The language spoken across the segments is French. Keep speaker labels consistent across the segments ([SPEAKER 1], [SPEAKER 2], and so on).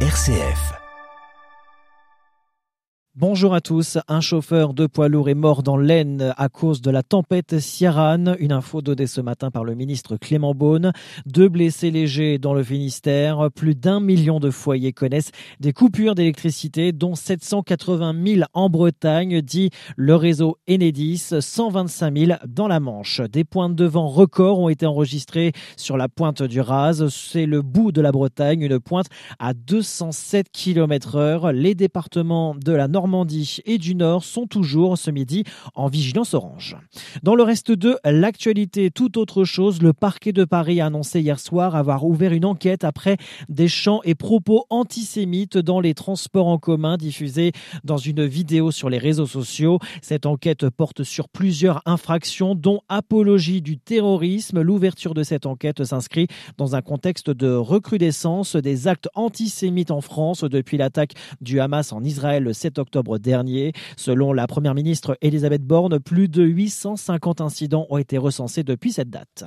[SPEAKER 1] RCF.
[SPEAKER 2] Bonjour à tous. Un chauffeur de poids lourd est mort dans l'Aisne à cause de la tempête Ciaran. Une info donnée ce matin par le ministre Clément Beaune. Deux blessés légers dans le Finistère. Plus d'un million de foyers connaissent des coupures d'électricité, dont 780 000 en Bretagne, dit le réseau Enedis. 125 000 dans la Manche. Des pointes de vent records ont été enregistrés sur la pointe du Raz. C'est le bout de la Bretagne, une pointe à 207 km heure. Les départements de la Normandie Normandie et du Nord sont toujours ce midi en vigilance orange. Dans le reste de l'actualité, tout autre chose, le parquet de Paris a annoncé hier soir avoir ouvert une enquête après des chants et propos antisémites dans les transports en commun diffusés dans une vidéo sur les réseaux sociaux. Cette enquête porte sur plusieurs infractions dont apologie du terrorisme. L'ouverture de cette enquête s'inscrit dans un contexte de recrudescence des actes antisémites en France depuis l'attaque du Hamas en Israël le 7 octobre dernier. Selon la première ministre Elisabeth Borne, plus de 850 incidents ont été recensés depuis cette date.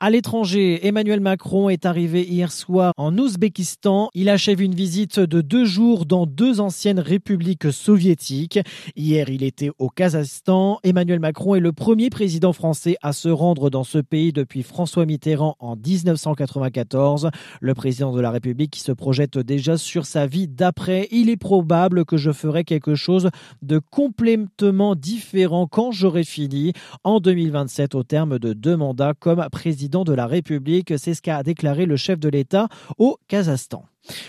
[SPEAKER 2] À l'étranger, Emmanuel Macron est arrivé hier soir en Ouzbékistan. Il achève une visite de deux jours dans deux anciennes républiques soviétiques. Hier, il était au Kazakhstan. Emmanuel Macron est le premier président français à se rendre dans ce pays depuis François Mitterrand en 1994. Le président de la République qui se projette déjà sur sa vie d'après. Il est probable que je ferai quelque quelque chose de complètement différent quand j'aurai fini en 2027 au terme de deux mandats comme président de la République. C'est ce qu'a déclaré le chef de l'État au Kazakhstan.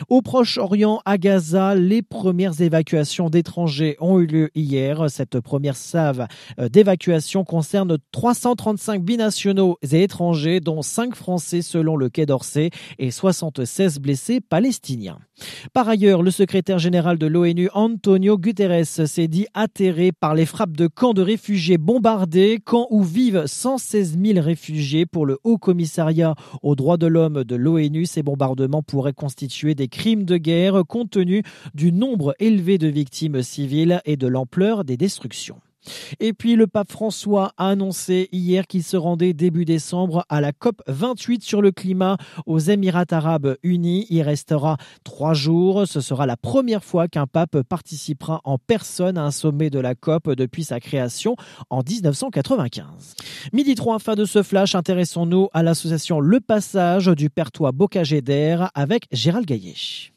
[SPEAKER 2] Au Proche-Orient, à Gaza, les premières évacuations d'étrangers ont eu lieu hier. Cette première save euh, d'évacuation concerne 335 binationaux et étrangers, dont 5 Français selon le Quai d'Orsay et 76 blessés palestiniens. Par ailleurs, le secrétaire général de l'ONU, Antonio Guterres, s'est dit atterré par les frappes de camps de réfugiés bombardés, camps où vivent 116 000 réfugiés pour le Haut Commissariat aux droits de l'homme de l'ONU. Ces bombardements pourraient constituer des crimes de guerre compte tenu du nombre élevé de victimes civiles et de l'ampleur des destructions. Et puis le pape François a annoncé hier qu'il se rendait début décembre à la COP 28 sur le climat aux Émirats arabes unis. Il restera trois jours. Ce sera la première fois qu'un pape participera en personne à un sommet de la COP depuis sa création en 1995. Midi 3, fin de ce flash, intéressons-nous à l'association Le Passage du Pertois Bocagédère avec Gérald Gaillet.